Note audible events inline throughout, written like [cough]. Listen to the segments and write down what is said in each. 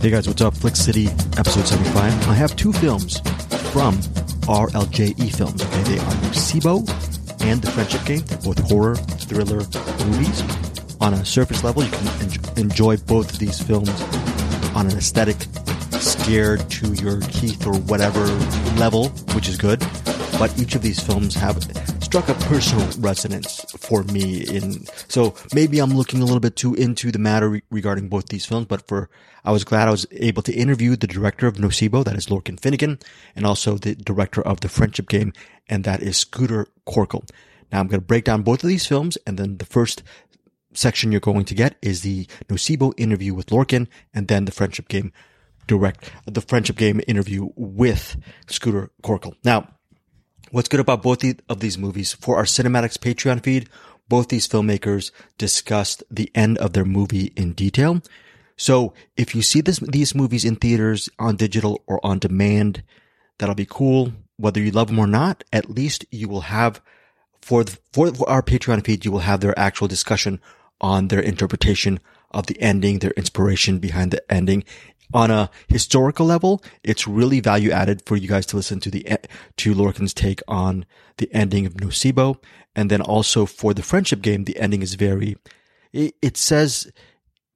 Hey guys, what's up? Flick City, episode 75. I have two films from RLJE Films. Okay, they are Nocebo and The Friendship Game. They're both horror, thriller movies. On a surface level, you can en- enjoy both of these films on an aesthetic, scared to your teeth or whatever level, which is good. But each of these films have struck a personal resonance for me in so maybe I'm looking a little bit too into the matter re- regarding both these films but for I was glad I was able to interview the director of Nocebo that is Lorcan Finnegan and also the director of The Friendship Game and that is Scooter Corkle. Now I'm going to break down both of these films and then the first section you're going to get is the Nocebo interview with Lorcan and then the Friendship Game direct the Friendship Game interview with Scooter Corkle. Now What's good about both of these movies? For our CinemAddicts Patreon feed, both these filmmakers discussed the end of their movie in detail. So if you see this, these movies in theaters, on digital, or on demand, that'll be cool. Whether you love them or not, at least you will have for the, for our Patreon feed, you will have their actual discussion on their interpretation of the ending, their inspiration behind the ending, on a historical level, it's really value added for you guys to listen to the to Lorcan's take on the ending of Nocebo, and then also for the friendship game, the ending is very. It, it says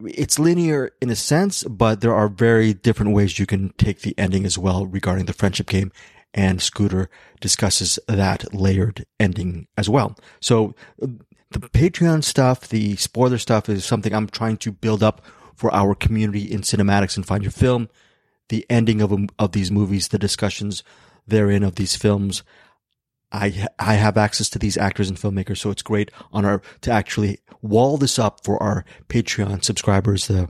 it's linear in a sense, but there are very different ways you can take the ending as well regarding the friendship game. And Scooter discusses that layered ending as well. So uh, the Patreon stuff, the spoiler stuff is something I'm trying to build up for our community in CinemAddicts and find your film, the ending of of these movies, the discussions therein of these films. I I have access to these actors and filmmakers, so it's great on our to actually wall this up for our Patreon subscribers. The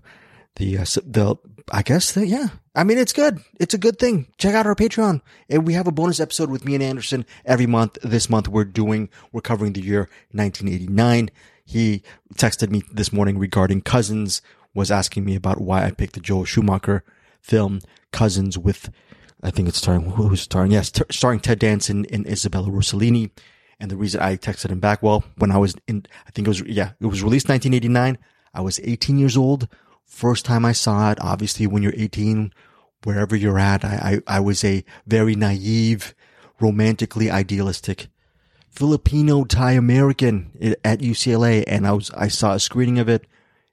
the uh, the I guess the, yeah. I mean, it's good. It's a good thing. Check out our Patreon. And we have a bonus episode with me and Anderson every month. This month we're doing, we're covering the year 1989. He texted me this morning regarding Cousins, was asking me about why I picked the Joel Schumacher film Cousins with, I think it's starring, who's starring? Yes, t- starring Ted Danson and Isabella Rossellini. And the reason I texted him back, well, when I was in, I think it was, yeah, it was released 1989. I was 18 years old. First time I saw it, obviously when you're 18, wherever you're at, I, I, I was a very naive, romantically idealistic Filipino Thai American eh, at UCLA. And I was, I saw a screening of it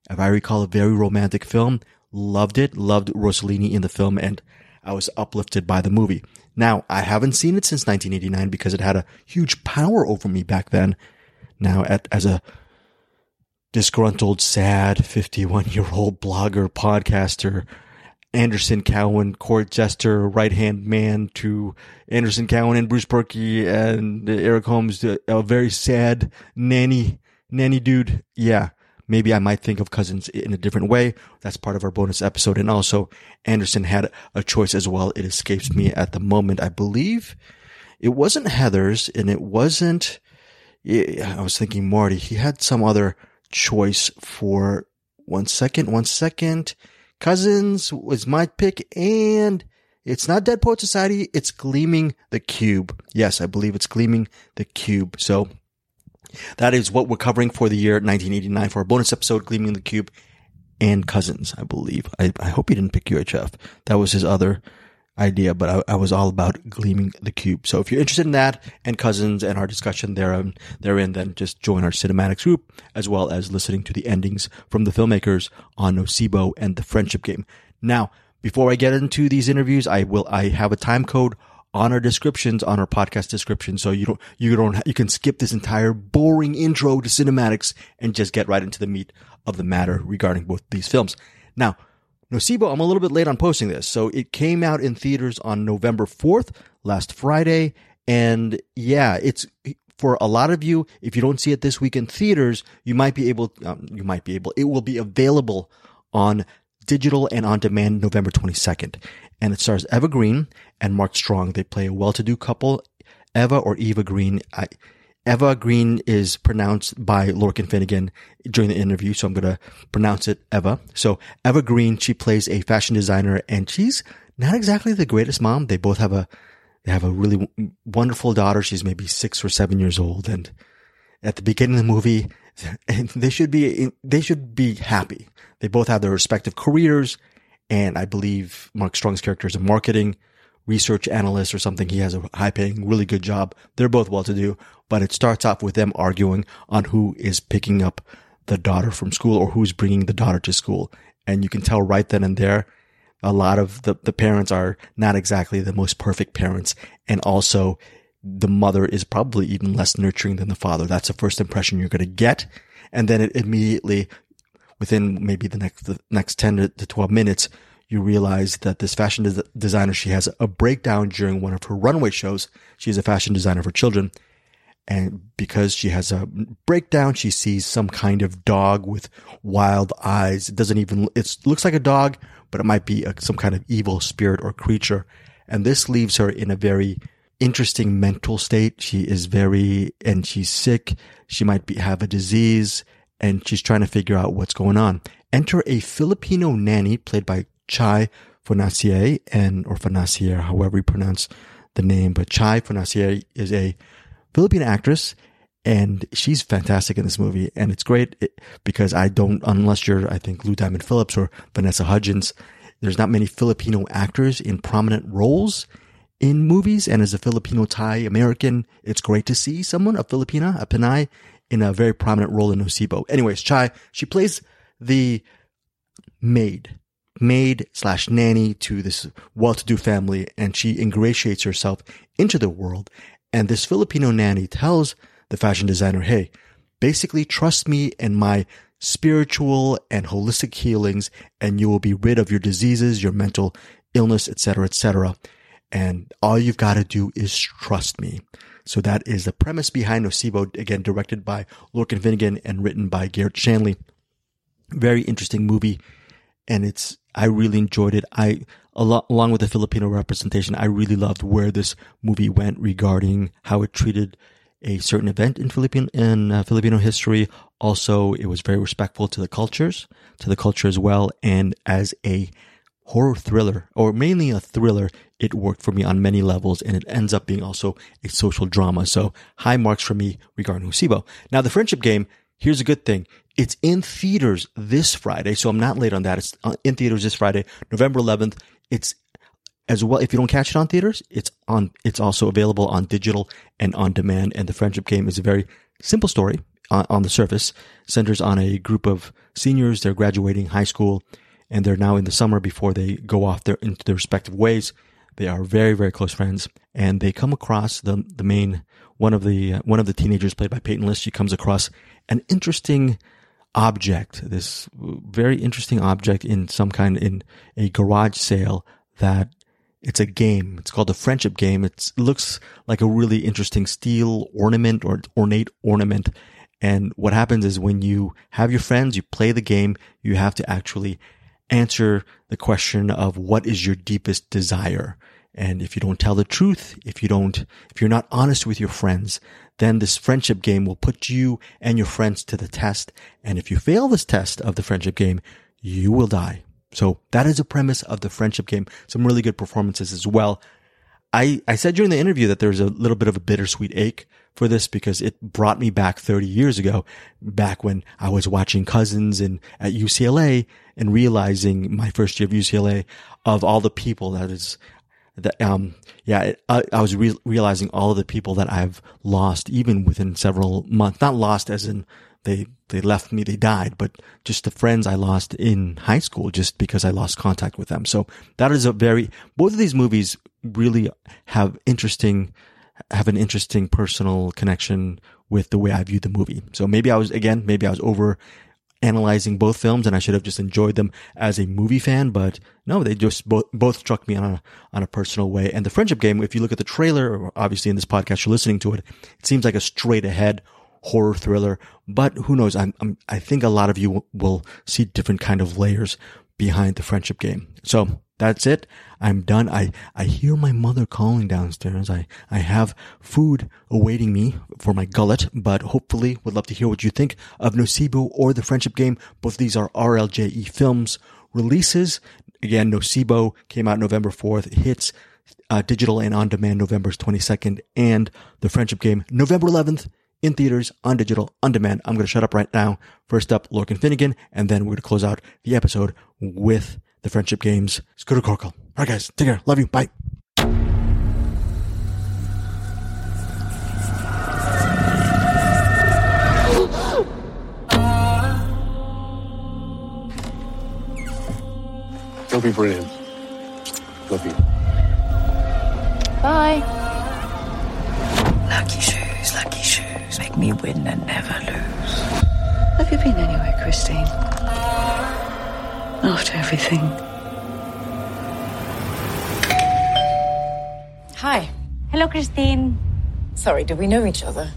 if I recall, a very romantic film. Loved it. Loved Rossellini in the film, and I was uplifted by the movie. Now, I haven't seen it since 1989 because it had a huge power over me back then. Now, at, as a disgruntled, sad 51 year old blogger, podcaster, Anderson Cowan, court jester, right hand man to Anderson Cowan and Bruce Perky and Eric Holmes, a very sad nanny, nanny dude. Yeah maybe I might think of Cousins in a different way. That's part of our bonus episode. And also Anderson had a choice as well. It escapes me at the moment. I believe it wasn't Heathers and it wasn't, I was thinking Marty. He had some other choice for one second, one second. Cousins was my pick and it's not Dead Poet Society. It's Gleaming the Cube. Yes, I believe it's Gleaming the Cube. So that is what we're covering for the year 1989 for a bonus episode, Gleaming the Cube and Cousins, I believe. I, I hope he didn't pick UHF. That was his other idea, but I, I, was all about Gleaming the Cube. So if you're interested in that and Cousins and our discussion therein, um, therein, then just join our CinemAddicts group as well as listening to the endings from the filmmakers on Nocebo and the Friendship Game. Now, before I get into these interviews, I will, I have a time code on our descriptions, on our podcast description. So you don't, you don't, you can skip this entire boring intro to CinemAddicts and just get right into the meat of the matter regarding both these films. Now, Nocebo, I'm a little bit late on posting this. So it came out in theaters on November 4th, last Friday. And yeah, it's for a lot of you. If you don't see it this week in theaters, you might be able, um, you might be able, it will be available on digital and on demand November 22nd. And it stars Eva Green and Mark Strong. They play a well-to-do couple, Eva or Eva Green. I, Eva Green is pronounced by Lorcan Finnegan during the interview, so I'm going to pronounce it Eva. So Eva Green, she plays a fashion designer and she's not exactly the greatest mom. They both have a, they have a really wonderful daughter. She's maybe six or seven years old. And at the beginning of the movie, [laughs] they should be, they should be happy. They both have their respective careers And I believe Mark Strong's character is a marketing research analyst or something. He has a high paying, really good job. They're both well to do, but it starts off with them arguing on who is picking up the daughter from school or who's bringing the daughter to school. And you can tell right then and there, a lot of the, the parents are not exactly the most perfect parents. And also the mother is probably even less nurturing than the father. That's the first impression you're going to get. And then it immediately, within maybe the next, the next 10 to 12 minutes, you realize that this fashion des- designer, she has a breakdown during one of her runway shows. She's a fashion designer for children. And because she has a breakdown, she sees some kind of dog with wild eyes. It doesn't even, it looks like a dog, but it might be a, some kind of evil spirit or creature. And this leaves her in a very interesting mental state. She is very, and she's sick. She might be, have a disease and she's trying to figure out what's going on. Enter a Filipino nanny played by Chai Fonacier and, or Fonacier, however you pronounce the name, but Chai Fonacier is a Filipino actress and she's fantastic in this movie. And it's great because I don't, unless you're, I think, Lou Diamond Phillips or Vanessa Hudgens, there's not many Filipino actors in prominent roles in movies. And as a Filipino Thai American, it's great to see someone, a Filipina, a Pinay, in a very prominent role in Nocebo. Anyways, Chai, she plays the maid maid slash nanny to this well-to-do family and she ingratiates herself into the world. And this Filipino nanny tells the fashion designer, Hey, basically trust me and my spiritual and holistic healings and you will be rid of your diseases, your mental illness, etc., etc. And all you've got to do is trust me. So that is the premise behind Nocebo, again, directed by Lorcan Finnegan and written by Garrett Shanley. Very interesting movie. And it's I really enjoyed it. I, along with the Filipino representation, I really loved where this movie went regarding how it treated a certain event in Philippine in uh, Filipino history. Also, it was very respectful to the cultures, to the culture as well, and as a horror thriller, or mainly a thriller, it worked for me on many levels, and it ends up being also a social drama. So, high marks for me regarding Nocebo. Now, the friendship game. Here's a good thing. It's in theaters this Friday, so I'm not late on that. It's uh, in theaters this Friday, November 11th. It's as well. If you don't catch it on theaters, it's on. It's also available on digital and on demand. And the friendship game is a very simple story on, on the surface. Centers on a group of seniors. They're graduating high school, and they're now in the summer before they go off their into their respective ways. They are very very close friends, and they come across the the main one of the uh, one of the teenagers played by Peyton List. She comes across an interesting object, this very interesting object in some kind in a garage sale that it's a game. It's called a friendship game. It's, it looks like a really interesting steel ornament or ornate ornament. And what happens is when you have your friends, you play the game, you have to actually answer the question of what is your deepest desire. And if you don't tell the truth, if you don't, if you're not honest with your friends, then this friendship game will put you and your friends to the test. And if you fail this test of the friendship game, you will die. So that is a premise of the friendship game. Some really good performances as well. I, I said during the interview that there's a little bit of a bittersweet ache for this because it brought me back 30 years ago, back when I was watching Cousins and at UCLA and realizing my first year of UCLA of all the people that is that um yeah I, I was re- realizing all of the people that I've lost even within several months not lost as in they they left me they died but just the friends I lost in high school just because I lost contact with them. So that is a very both of these movies really have interesting have an interesting personal connection with the way I view the movie. So maybe I was again maybe I was over analyzing both films and I should have just enjoyed them as a movie fan, but no, they just both, both struck me on a, on a personal way. And the friendship game, if you look at the trailer, obviously in this podcast, you're listening to it, it seems like a straight ahead horror thriller, but who knows? I'm, I'm, i think a lot of you will see different kind of layers behind the friendship game. So that's it. I'm done. I, I hear my mother calling downstairs. I, I have food awaiting me for my gullet, but hopefully would love to hear what you think of Nocebo or The Friendship Game. Both these are RLJE Films releases. Again, Nocebo came out November 4th, hits uh, digital and on demand November 22nd, and The Friendship Game November 11th in theaters, on digital, on demand. I'm going to shut up right now. First up, Lorcan Finnegan, and then we're going to close out the episode with The Friendship Games, Scooter Corkle. All right, guys, take care. Love you. Bye. You'll be brilliant. Love you. Bye. Lucky shoes, lucky shoes. Make me win and never lose. Have you been anywhere, Christine? After everything. Hi. Hello, Christine. Sorry, do we know each other?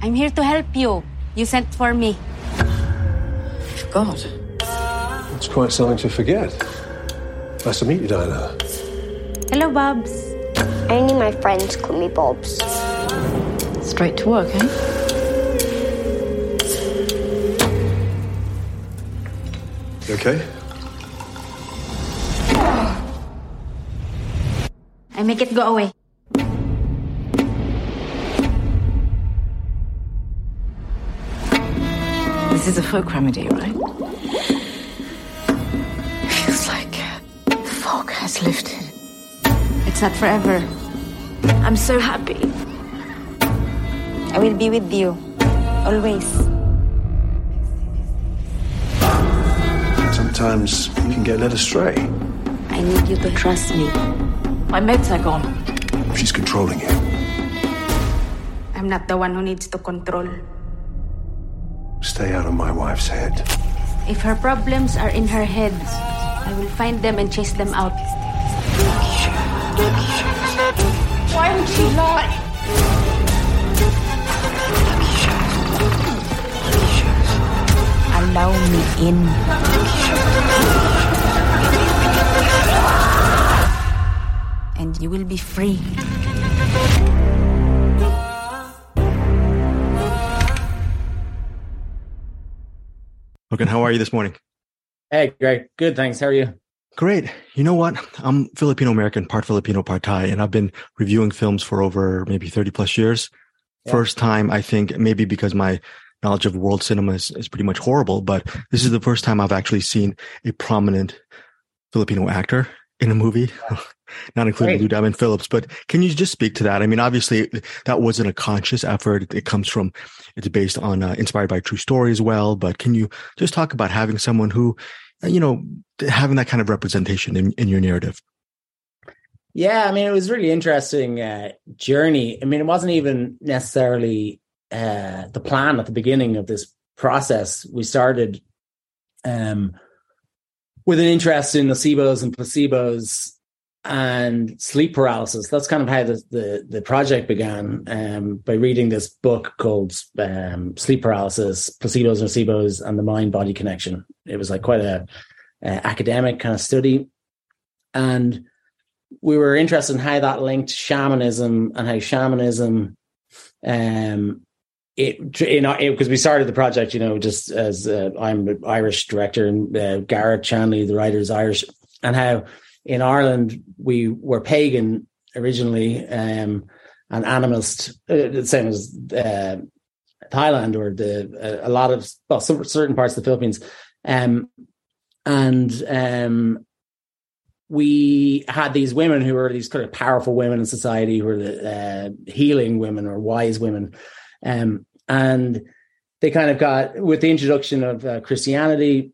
I'm here to help you. You sent for me. God. It's quite something to forget. Nice to meet you, Diana. Hello, Bobs. Only my friends call me Bobs. Straight to work, eh? Okay? I make it go away. This is a folk remedy, right? Feels like the fog has lifted. It's not forever. I'm so happy. I will be with you. Always. Sometimes you can get led astray. I need you to trust me. My meds are gone. She's controlling you. I'm not the one who needs to control. Stay out of my wife's head. If her problems are in her head, I will find them and chase them out. Why would she lie? Allow me in. And you will be free. Lorcan, how are you this morning? Hey, Greg. Good, thanks. How are you? Great. You know what? I'm Filipino American, part Filipino, part Thai, and I've been reviewing films for over maybe 30 plus years. Yeah. First time, I think, maybe because my knowledge of world cinema is, is pretty much horrible, but this is the first time I've actually seen a prominent Filipino actor in a movie, [laughs] not including. Lou Diamond Phillips. But can you just speak to that? I mean, obviously, that wasn't a conscious effort. It, it comes from, it's based on, uh, inspired by a true story as well. But can you just talk about having someone who, uh, you know, having that kind of representation in, in your narrative? Yeah, I mean, it was really interesting uh, journey. I mean, it wasn't even necessarily uh, the plan at the beginning of this process. We started um, with an interest in nocebos and placebos and sleep paralysis. That's kind of how the the, the project began um, by reading this book called um, Sleep Paralysis: Placebos, Nocebos, and the Mind Body Connection. It was like quite a uh, academic kind of study, and we were interested in how that linked shamanism and how shamanism um it you know because we started the project you know just as uh, i'm an irish director and uh, garrett shanley the writer is irish. And how in ireland we were pagan originally um and animalist uh, the same as uh, thailand or the uh, a lot of well some, certain parts of the philippines. Um and um we had these women who were these kind of powerful women in society who were the uh, healing women or wise women um, and they kind of got with the introduction of uh, christianity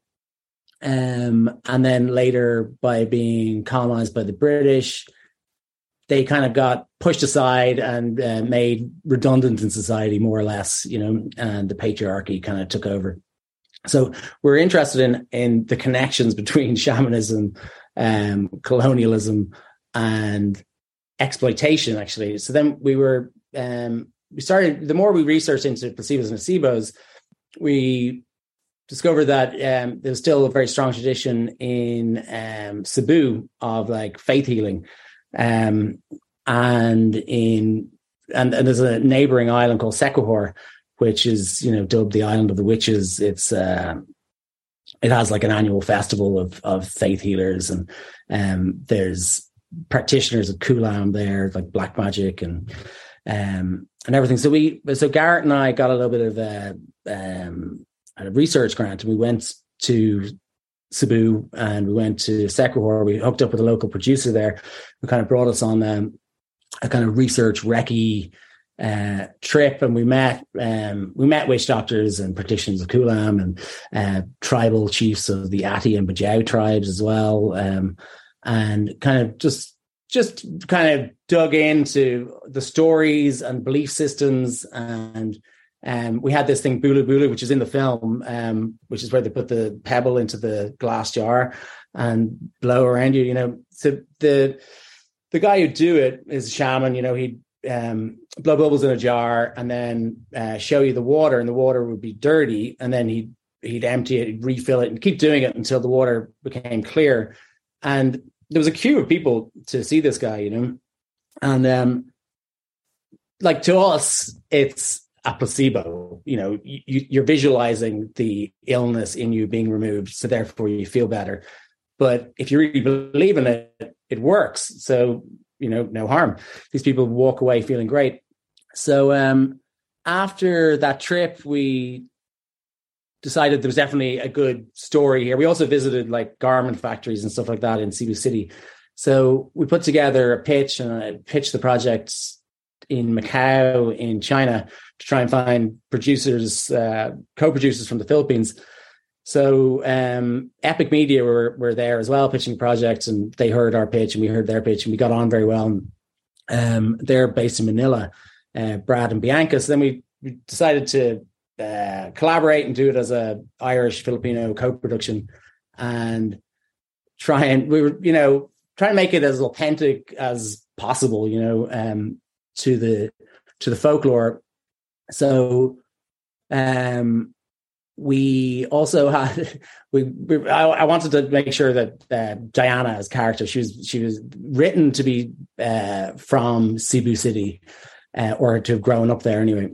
um, and then later by being colonized by the british they kind of got pushed aside and uh, made redundant in society more or less you know and the patriarchy kind of took over. So we're interested in in the connections between [laughs] shamanism um, colonialism and exploitation actually. So then we were um, we started the more we researched into placebos and nocebos we discovered that um, there was still a very strong tradition in um, cebu of like faith healing. Um, and in and, and there's a neighboring island called Siquijor, which is you know dubbed the island of the witches. It's uh, it has like an annual festival of of faith healers and um there's practitioners of kulam there like black magic and um and everything so we so garrett and i got a little bit of a um a research grant and we went to Cebu and we went to Siquijor. We hooked up with a local producer there who kind of brought us on um, a kind of research recce uh, trip, and we met um, we met witch doctors and practitioners of Kulam and uh, tribal chiefs of the Ati and Bajau tribes as well, um, and kind of just just kind of dug into the stories and belief systems and um, we had this thing bulu bulu which is in the film um, which is where they put the pebble into the glass jar and blow around you you know. So the the guy who do it is a shaman you know he'd um, blow bubbles in a jar and then uh, show you the water and the water would be dirty and then he'd he'd empty it he'd refill it and keep doing it until the water became clear. And there was a queue of people to see this guy, you know, and um, like to us, it's a placebo. You know, you, you're visualizing the illness in you being removed, so therefore you feel better. But if you really believe in it, it works. So you know, no harm. These people walk away feeling great. So um, after that trip, we decided there was definitely a good story here. We also visited like garment factories and stuff like that in Cebu City. So we put together a pitch and I pitched the project in Macau in China to try and find producers, uh, co-producers from the Philippines. So um, Epic Media were were there as well pitching projects, and they heard our pitch and we heard their pitch, and we got on very well. Um, they're based in Manila, uh, Brad and Bianca. So then we, we decided to uh, collaborate and do it as a Irish Filipino co-production and try and we were you know try and make it as authentic as possible you know um to the to the folklore. So um we also [laughs] had we, we I, I, wanted to make sure that uh, Diana as character she was she was written to be uh, from Cebu City uh, or to have grown up there anyway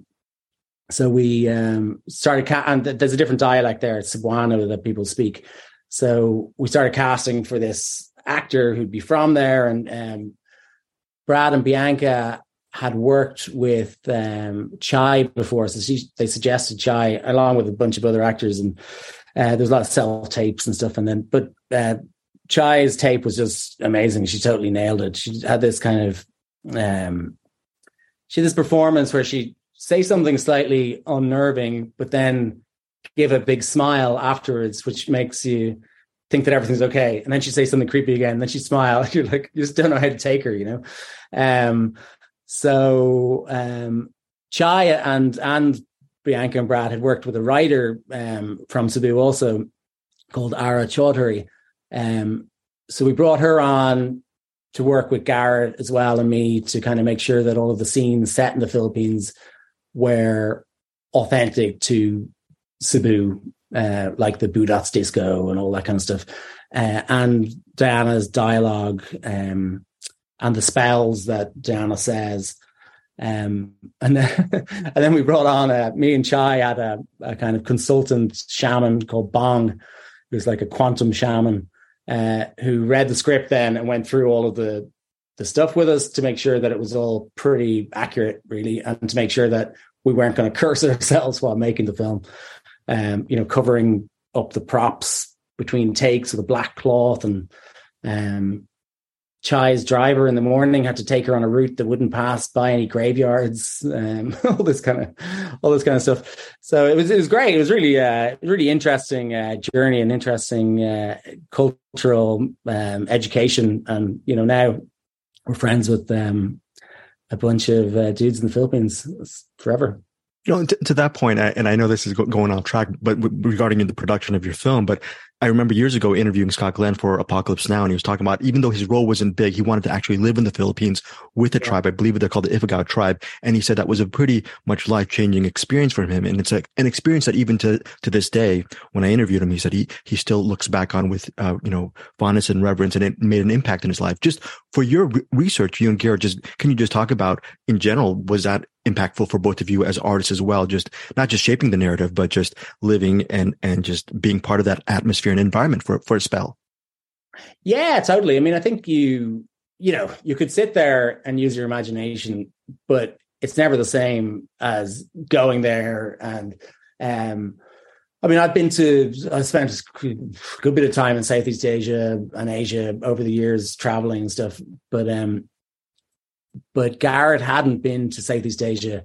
so we um, started, and there's a different dialect there, it's Cebuano, that people speak. So we started casting for this actor who'd be from there, and um, Brad and Bianca had worked with um, Chai before, so she, they suggested Chai along with a bunch of other actors, and uh, there's a lot of self tapes and stuff. And then, but uh, Chai's tape was just amazing. She totally nailed it. She had this kind of um, she had this performance where she say something slightly unnerving, but then give a big smile afterwards, which makes you think that everything's okay. And then she says something creepy again, and then she smiles. [laughs] You're like, you just don't know how to take her, you know? Um, so um, and and Bianca and Brad had worked with a writer um, from Cebu also called Ara Chaudhary. Um, so we brought her on to work with Garrett as well and me to kind of make sure that all of the scenes set in the Philippines were authentic to Cebu, uh, like the Budats disco and all that kind of stuff. Uh, and Diana's dialogue um, and the spells that Diana says. Um, [laughs] and then, and then we brought on a, me and Chai had a, a kind of consultant shaman called Bong, who's like a quantum shaman, uh, who read the script then and went through all of the the stuff with us to make sure that it was all pretty accurate, really, and to make sure that we weren't going to curse [laughs] ourselves while making the film. Um, you know, covering up the props between takes with a black cloth and um, Chai's driver in the morning had to take her on a route that wouldn't pass by any graveyards, um, [laughs] all this kind of, all this kind of stuff. So it was, it was great. It was really, uh, really interesting uh, journey and interesting uh, cultural um, education. And you know, now we're friends with um, a bunch of uh, dudes in the Philippines forever. You know, to, to that point, I, and I know this is going off track, but regarding the production of your film, but I remember years ago interviewing Scott Glenn for Apocalypse Now, and he was talking about even though his role wasn't big, he wanted to actually live in the Philippines with a yeah. tribe. I believe they're called the Ifugao tribe, and he said that was a pretty much life changing experience for him. And it's a, an experience that even to to this day, when I interviewed him, he said he he still looks back on with uh, you know fondness and reverence, and it made an impact in his life. Just for your re- research, you and Garrett, just can you just talk about in general was that impactful for both of you as artists as well? Just not just shaping the narrative, but just living and and just being part of that atmosphere and environment for for a spell. Yeah, totally. I mean, I think you you know you could sit there and use your imagination, but it's never the same as going there and um I mean, I've been to, I spent a good bit of time in Southeast Asia and Asia over the years, traveling and stuff. But, um, but Garrett hadn't been to Southeast Asia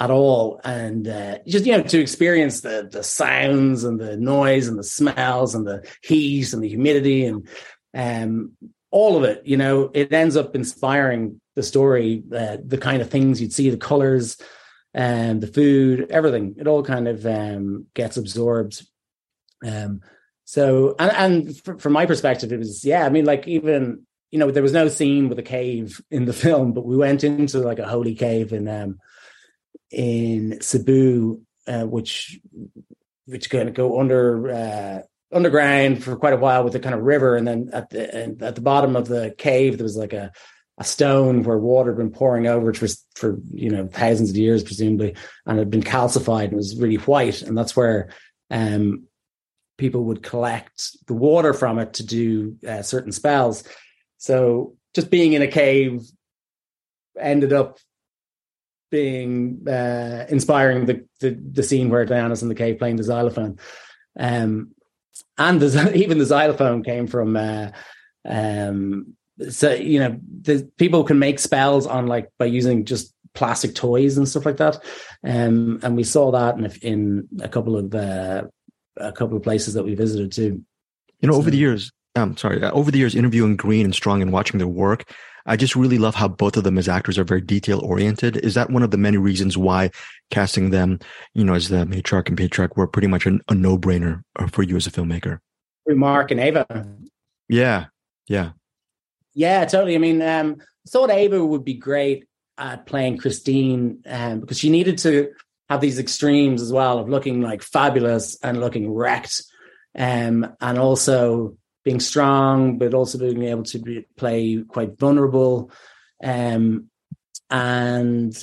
at all, and uh, just you know to experience the the sounds and the noise and the smells and the heat and the humidity and um, all of it. You know, it ends up inspiring the story, uh, the kind of things you'd see, the colors and the food, everything. It all kind of um, gets absorbed. Um, so, and, and from my perspective, it was yeah. I mean, like even you know, there was no scene with a cave in the [laughs] film, but we went into like a holy cave in um, in Cebu, uh, which which kind of go under uh, underground for quite a while with a kind of river, and then at the at the bottom of the cave there was like a a stone where water had been pouring over for for you know thousands of years presumably, and it had been calcified and was really white, and that's where um, people would collect the water from it to do uh, certain spells. So just being in a cave ended up being uh, inspiring the, the, the scene where Diana's in the cave playing the xylophone. Um, and the, [laughs] even the xylophone came from uh, um, so you know the people can make spells on like by using just plastic toys and stuff like that um, and we saw that in, in a couple of uh, a couple of places that we visited too you know so, over the years i'm um, sorry uh, over the years interviewing green and strong and watching their work I just really love how both of them as actors are very detail oriented. Is that one of the many reasons why casting them, you know, as the matriarch and patriarch were pretty much a, a no brainer uh, for you as a filmmaker? Mark and Ava. Yeah. Yeah. Yeah, totally. I mean, um, I thought Ava would be great at playing Christine um, because she needed to have these extremes as well of looking like fabulous and looking wrecked. Um, and also being strong, but also being able to be, play quite vulnerable. Um, and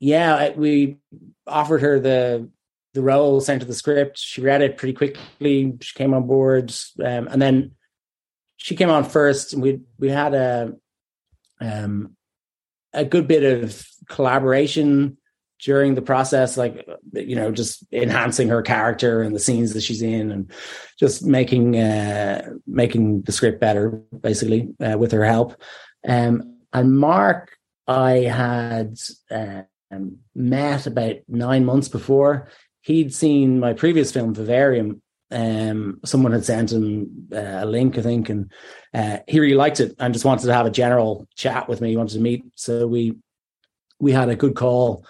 yeah, we offered her the the role, sent her the script. She read it pretty quickly. She came on board, um, and then she came on first. And we we had a um, a good bit of collaboration during the process, like you know, just enhancing her character and the scenes that she's in, and just making uh, making the script better, basically uh, with her help. Um, and Mark, I had uh, met about nine months before. He'd seen my previous film, Vivarium. Um, someone had sent him uh, a link, I think, and uh, he really liked it and just wanted to have a general chat with me. He wanted to meet, so we we had a good call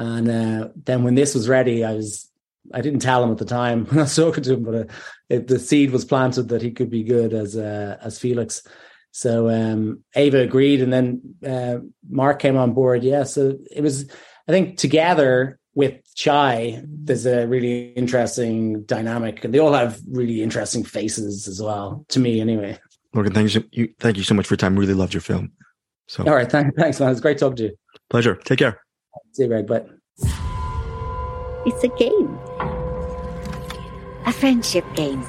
and uh, then when this was ready, I was I didn't tell him at the time [laughs] when I was talking to him, but uh, it, the seed was planted that he could be good as uh, as Felix. So um, Ava agreed, and then uh, Mark came on board. Yeah, so it was. I think together with Chai, there's a really interesting dynamic, and they all have really interesting faces as well. To me, anyway. Lorcan, thank you, you thank you so much for your time. Really loved your film. So, all right, thanks, thanks, man. It's great talking to you. Pleasure. Take care. See you, Greg. But it's a game, a friendship game.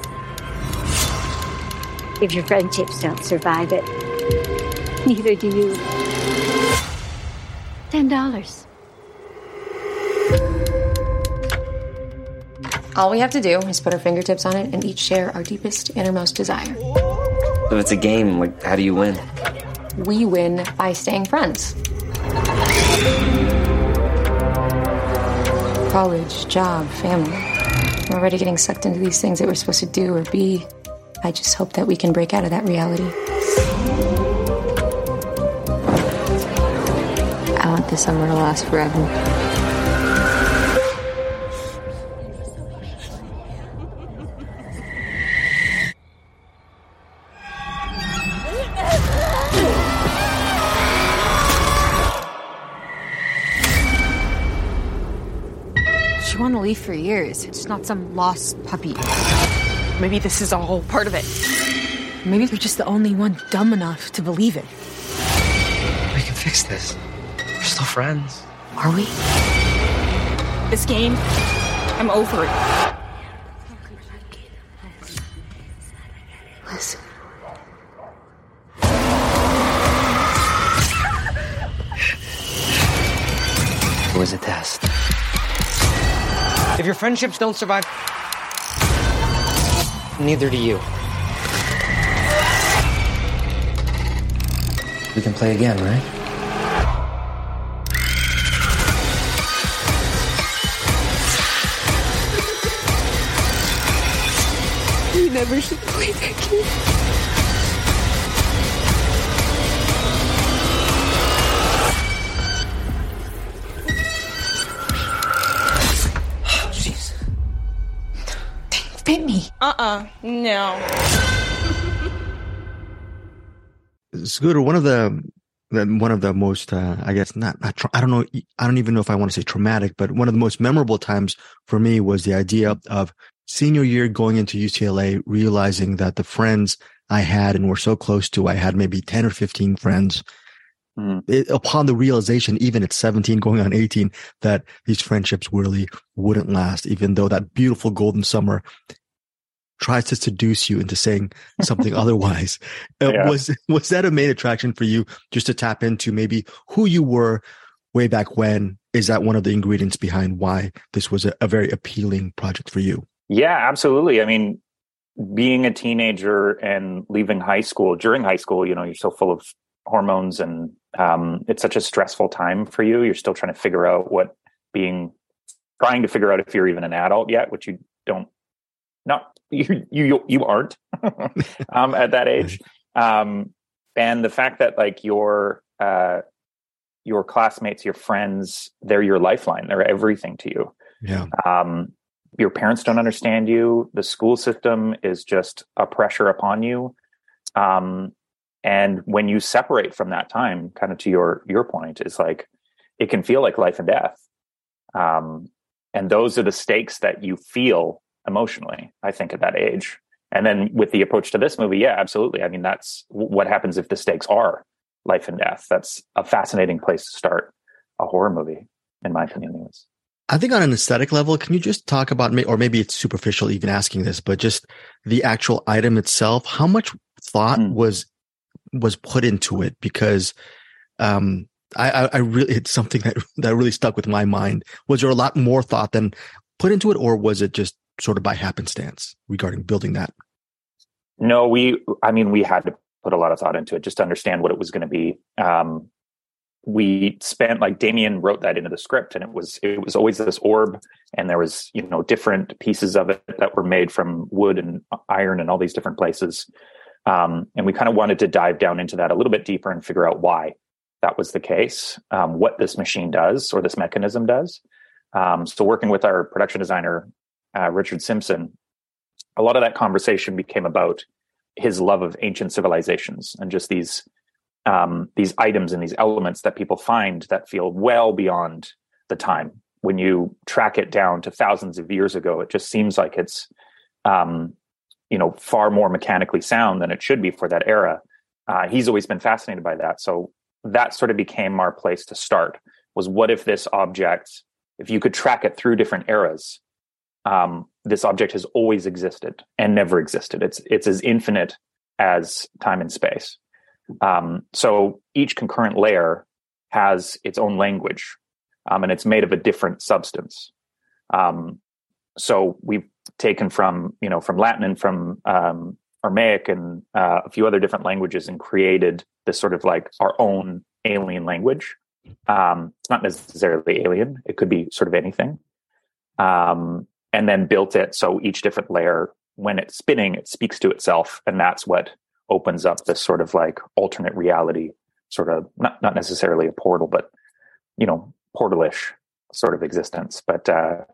If your friendships don't survive it, neither do you. Ten dollars. All we have to do is put our fingertips on it and each share our deepest, innermost desire. So it's a game. Like, how do you win? We win by staying friends. College, job, family. We're already getting sucked into these things that we're supposed to do or be. I just hope that we can break out of that reality. I want this summer to last forever. For years. It's not some lost puppy. Maybe this is all part of it. Maybe we're just the only one dumb enough to believe it. We can fix this. We're still friends. Are we? This game, I'm over it. Listen. It was a test. If your friendships don't survive, Neither do you. We can play again, right? We never should play that game. Bit me. Uh-uh. No. Scooter, one of the, the one of the most, uh, I guess not, not tra- I don't know, I don't even know if I want to say traumatic, but one of the most memorable times for me was the idea of senior year going into UCLA, realizing that the friends I had and were so close to, I had maybe 10 or 15 friends. It, upon the realization, even at 17, going on 18, that these friendships really wouldn't last, even though that beautiful golden summer tries to seduce you into saying something [laughs] otherwise. Uh, Yeah. Was was that a main attraction for you, just to tap into maybe who you were way back when? Is that one of the ingredients behind why this was a, a very appealing project for you? Yeah, absolutely. I mean, being a teenager and leaving high school during high school, you know, you're so full of hormones and um, it's such a stressful time for you. You're still trying to figure out what being, trying to figure out if you're even an adult yet, which you don't, not you, you, you aren't [laughs] um, at that age. Um, and the fact that like your, uh, your classmates, your friends, they're your lifeline. They're everything to you Yeah. um, your parents don't understand you the school system is just a pressure upon you um, and when you separate from that time kind of to your your point is like it can feel like life and death um, and those are the stakes that you feel emotionally i think at that age and then with the approach to this movie yeah absolutely i mean that's what happens if the stakes are life and death that's a fascinating place to start a horror movie in my opinion anyways I think on an aesthetic level, can you just talk about, or maybe it's superficial even asking this, but just the actual item itself? How much thought was was put into it? Because um, I, I, I really, it's something that [laughs] that really stuck with my mind. Was there a lot more thought than put into it, or was it just sort of by happenstance regarding building that? No, we, I mean, we had to put a lot of thought into it just to understand what it was going to be. Um, we spent like Damien wrote that into the script and it was, it was always this orb and there was, you know, different pieces of it that were made from wood and iron and all these different places. Um, and we kind of wanted to dive down into that a little bit deeper and figure out why that was the case, um, what this machine does or this mechanism does. Um, so working with our production designer, uh, Richard Simpson, a lot of that conversation became about his love of ancient civilizations and just these um, these items and these elements that people find that feel well beyond the time. When you track it down to thousands of years ago, it just seems like it's um, you know far more mechanically sound than it should be for that era. Uh, he's always been fascinated by that, so that sort of became our place to start. Was what if this object, if you could track it through different eras, um, this object has always existed and never existed. It's it's as infinite as time and space. Um, so each concurrent layer has its own language, um, and it's made of a different substance. Um, so we've taken from you know from Latin and from um, Aramaic and uh, a few other different languages and created this sort of like our own alien language. Um, it's not necessarily alien; it could be sort of anything. Um, and then built it so each different layer, when it's spinning, it speaks to itself, and that's what opens up this sort of like alternate reality, sort of not not necessarily a portal, but you know, portalish sort of existence. But uh,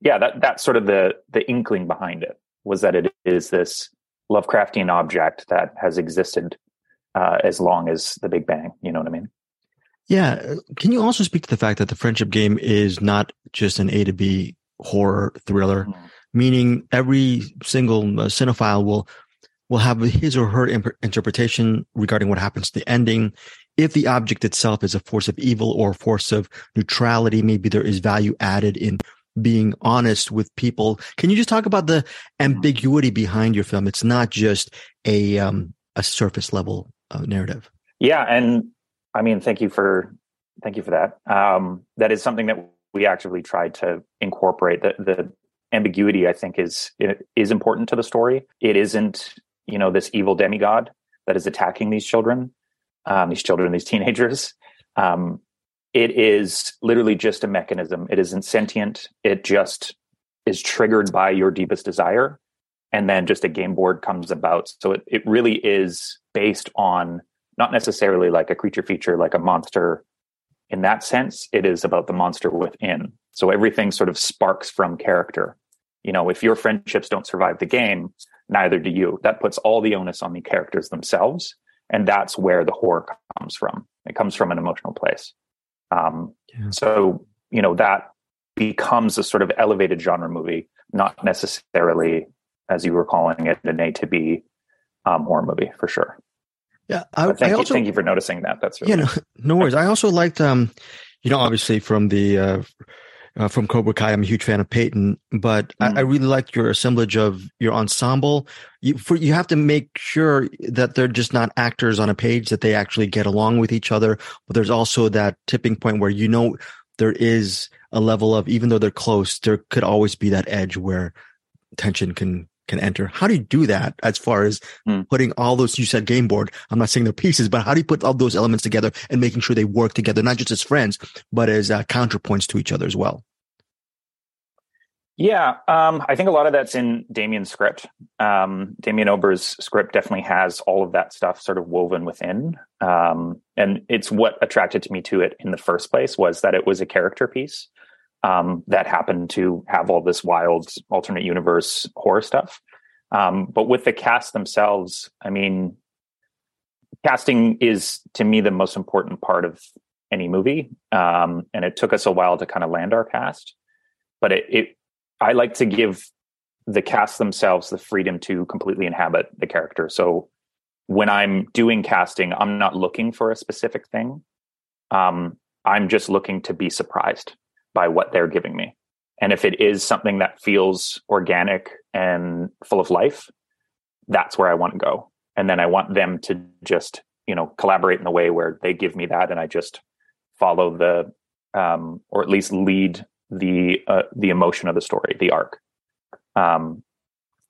yeah, that that's sort of the the inkling behind it was that it is this Lovecraftian object that has existed uh, as long as the Big Bang. You know what I mean? Yeah. Can you also speak to the fact that the friendship game is not just an A to B horror thriller, meaning every single uh, cinephile will will have his or her imp- interpretation regarding what happens to the ending. If the object itself is a force of evil or a force of neutrality, maybe there is value added in being honest with people. Can you just talk about the ambiguity behind your film? It's not just a um, a surface level uh, narrative. Yeah, and I mean, thank you for thank you for that. Um, that is something that we actively tried to incorporate. The the ambiguity I think is is important to the story. It isn't you know this evil demigod that is attacking these children, um, these children, these teenagers. Um, it is literally just a mechanism. It isn't sentient. It just is triggered by your deepest desire, and then just a game board comes about. So it it really is based on not necessarily like a creature feature, like a monster. In that sense, it is about the monster within. So everything sort of sparks from character. You know, if your friendships don't survive the game, neither do you. That puts all the onus on the characters themselves. And that's where the horror comes from. It comes from an emotional place. Um, yeah. So, you know, that becomes a sort of elevated genre movie, not necessarily, as you were calling it, an A to B um, horror movie for sure. Yeah, I, thank, I also, you, thank you for noticing that. That's really yeah, no, no worries. I also liked, um, you know, obviously from the uh, uh, from Cobra Kai. I'm a huge fan of Peyton, but mm. I, I, mm. really liked your assemblage of your ensemble. You for you have to make sure that they're just not actors on a page; that they actually get along with each other. But there's also that tipping point where you know there is a level of even though they're close, there could always be that edge where tension can can enter. How do you do that as far as mm. putting all those, you said game board. I'm not saying they're pieces, but how do you put all those elements together and making sure they work together, not just as friends, but as uh, counterpoints to each other as well? Yeah, um, I think a lot of that's in Damien's script. Um, Damien Ober's script definitely has all of that stuff sort of woven within, um, and it's what attracted to me to it in the first place was that it was a character piece um, that happened to have all this wild alternate universe horror stuff. Um, but with the cast themselves, I mean, casting is to me the most important part of any movie, um, and it took us a while to kind of land our cast, but it, it I like to give the cast themselves the freedom to completely inhabit the character. So when I'm doing casting, I'm not looking for a specific thing. Um, I'm just looking to be surprised by what they're giving me. And if it is something that feels organic and full of life, that's where I want to go. And then I want them to just, you know, collaborate in a way where they give me that and I just follow the um, or at least lead the uh, the emotion of the story, the arc. Um,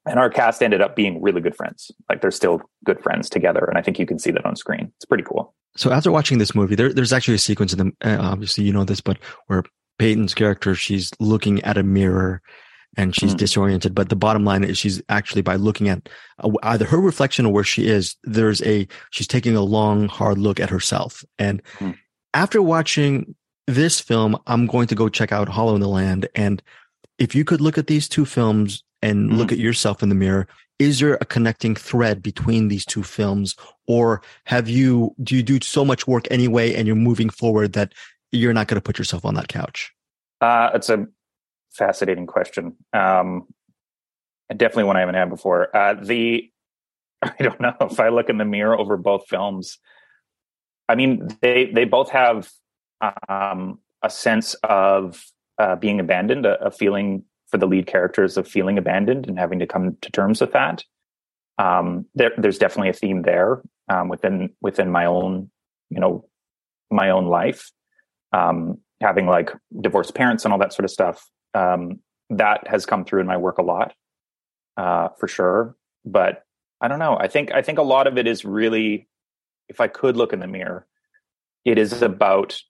and our cast ended up being really good friends. Like they're still good friends together, and I think you can see that on screen. It's pretty cool. So after watching this movie, there, there's actually a sequence in the uh, obviously you know this, but where Peyton's character she's looking at a mirror and she's mm. disoriented. But the bottom line is she's actually by looking at either her reflection or where she is, there's a she's taking a long hard look at herself. And mm. after watching this film, I'm going to go check out Hollow in the Land. And if you could look at these two films and mm look at yourself in the mirror, is there a connecting thread between these two films? Or have you, do you do so much work anyway and you're moving forward that you're not going to put yourself on that couch? Uh, it's a fascinating question. Um, definitely one I haven't had before. Uh, the, [laughs] I don't know if I look in the mirror over both films. I mean, they they both have um, a sense of uh, being abandoned, a, a, feeling for the lead characters of feeling abandoned and having to come to terms with that. Um, there, there's definitely a theme there um, within within my own, you know, my own life. Um, having like divorced parents and all that sort of stuff. Um, that has come through in my work a lot, uh, for sure. But I don't know. I think I think a lot of it is really, if I could look in the mirror, it is about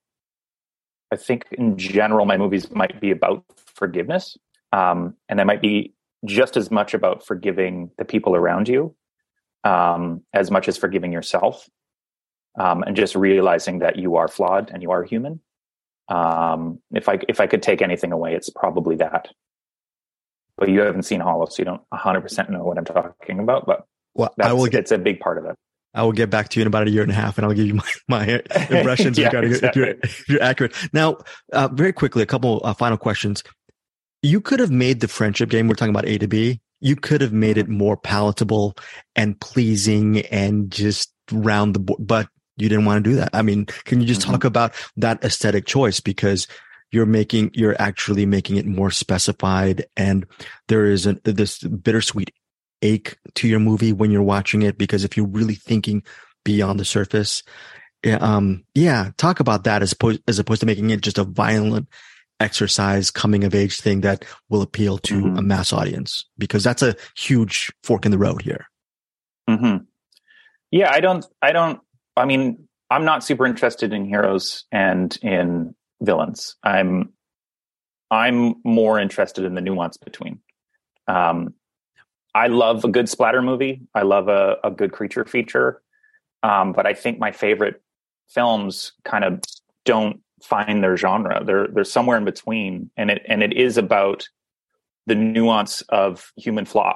I think in general, my movies might be about forgiveness. Um, and they might be just as much about forgiving the people around you um, as much as forgiving yourself. Um, and just realizing that you are flawed and you are human. Um, if I if I could take anything away, it's probably that. But you haven't seen Hollow, so you don't 100 percent know what I'm talking about. But well, I will get it's a big part of it. I will get back to you in about a year and a half and I'll give you [laughs] my, my [laughs] impressions yeah, regarding exactly. if, you're, if, you're, accurate. Now, uh, very quickly, a couple uh, final questions. You could have made the friendship game, we're talking about A to B, you could have made it more palatable and pleasing and just round the board, but you didn't want to do that. I mean, can you just mm-hmm. talk about that aesthetic choice? Because you're making, you're actually making it more specified and there is a, this bittersweet ache to your movie when you're watching it because if you're really thinking beyond the surface um yeah talk about that as opposed as opposed to making it just a violent exercise coming of age thing that will appeal to mm-hmm. a mass audience? Because that's a huge fork in the road here. Mm-hmm. Yeah, I don't, I don't, I mean, I'm not super interested in heroes and in villains. I'm, I'm more interested in the nuance between. Um, I love a good splatter movie. I love a, a good creature feature. Um, but I think my favorite films kind of don't find their genre. They're they're somewhere in between, and it and it is about the nuance of human flaw,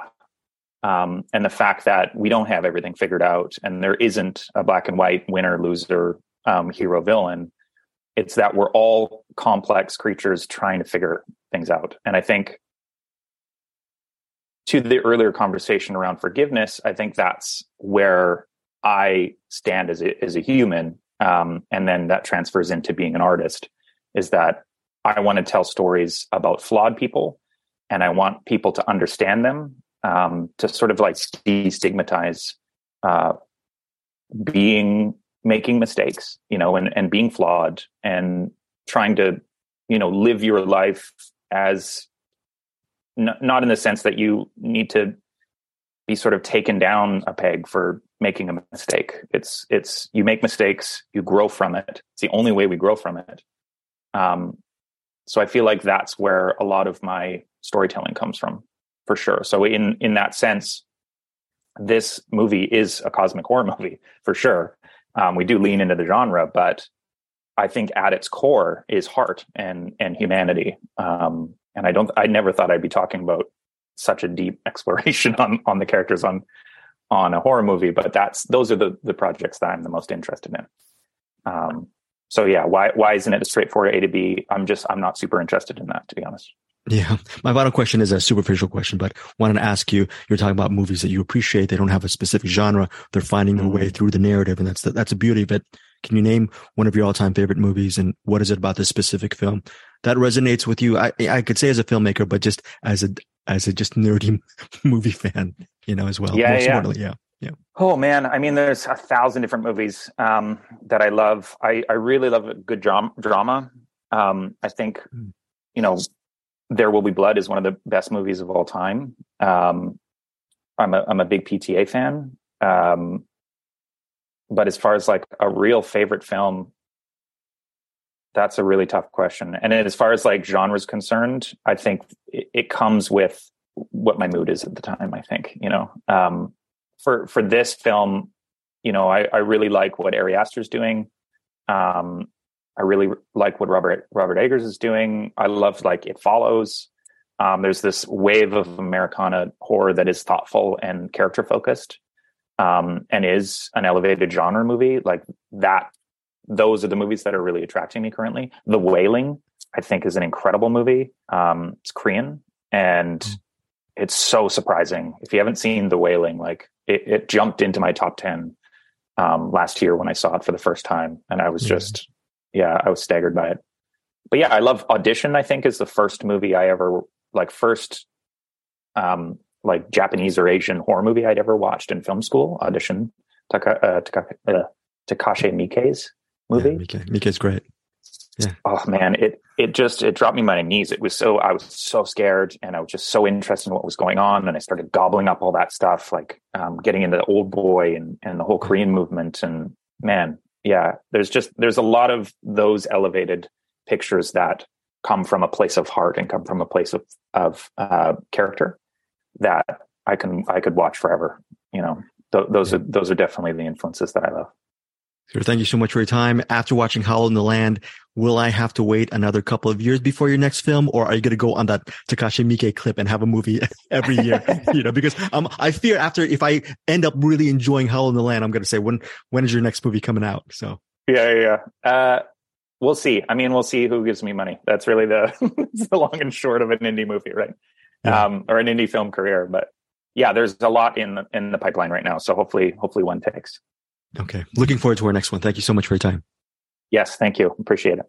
um, and the fact that we don't have everything figured out, and there isn't a black and white winner loser um, hero villain. It's that we're all complex creatures trying to figure things out, and I think to the earlier conversation around forgiveness, I think that's where I stand as a, as a human um, and then that transfers into being an artist is that i want to tell stories about flawed people and i want people to understand them um, to sort of like destigmatize uh, being making mistakes you know and, and being flawed and trying to you know live your life as n- not in the sense that you need to be sort of taken down a peg for making a mistake. It's it's you make mistakes, you grow from it. It's the only way we grow from it. Um, so I feel like that's where a lot of my storytelling comes from, for sure. So in in that sense, this movie is a cosmic horror [laughs] movie for sure. Um, we do lean into the genre, but I think at its core is heart and and humanity. Um, and I don't, I never thought I'd be talking about such a deep [laughs] exploration on on the characters on on a horror movie, but that's those are the the projects that I'm the most interested in. Um, so yeah, why why isn't it a straightforward A to B? I'm just I'm not super interested in that to be honest. Yeah. My final question is a superficial question, but wanted to ask you, you're talking about movies that you appreciate. They don't have a specific genre. They're finding their way mm-hmm. through the narrative. And that's the, that's the beauty of it. Can you name one of your all time favorite movies? And what is it about this specific film that resonates with you? I, I could say as a filmmaker, but just as a, as a just nerdy [laughs] movie fan, you know, as well. Yeah, yeah. yeah. Yeah. Oh man, I mean, there's a thousand different movies um, that I love. I, I really love a good drama. drama. Um, I think, mm. you know, There Will Be Blood is one of the best movies of all time. Um, I'm a I'm a big PTA fan. Um, but as far as like a real favorite film, that's a really tough question. And as far as like genres concerned, I think it, it comes with what my mood is at the time. I think you know, um, for for this film, you know, I, I really like what Ari Aster's doing. Um, I really like what Robert Robert Eggers is doing. I love like It Follows. Um, there's this wave of Americana horror that is thoughtful and character focused, um, and is an elevated genre movie. Like that those are the movies that are really attracting me currently. The Wailing, I think, is an incredible movie. Um, it's Korean and mm. it's so surprising. If you haven't seen The Wailing, like it, it jumped into my top 10 um, last year when I saw it for the first time. And I was mm. just, yeah, I was staggered by it. But yeah, I love Audition, I think, is the first movie I ever, like, first, um, like Japanese or Asian horror movie I'd ever watched in film school. Audition, Taka, uh, Taka, uh, Takashi Miike's movie. Yeah, Miike. Miike's great. Yeah. Oh man, it it just it dropped me on my knees. It was so I was so scared, and I was just so interested in what was going on, and I started gobbling up all that stuff, like um, getting into the Old Boy and and the whole Korean movement. And man, yeah, there's just there's a lot of those elevated pictures that come from a place of heart and come from a place of of uh, character that I can I could watch forever. You know, th- those are those are definitely the influences that I love. Sir, thank you so much for your time. After watching Hollow in the Land, will I have to wait another couple of years before your next film, or are you going to go on that Takashi Miike clip and have a movie [laughs] every year? [laughs] you know, because um, I fear after if I end up really enjoying Hollow in the Land, I'm going to say when when is your next movie coming out? So yeah, yeah. Uh, we'll see. I mean, we'll see who gives me money. That's really the [laughs] the long and short of an indie movie, right? Yeah. Um, or an indie film career. But yeah, there's a lot in the, in the pipeline right now. So hopefully, hopefully one takes. Okay. Looking forward to our next one. Thank you so much for your time. Yes. Thank you. Appreciate it.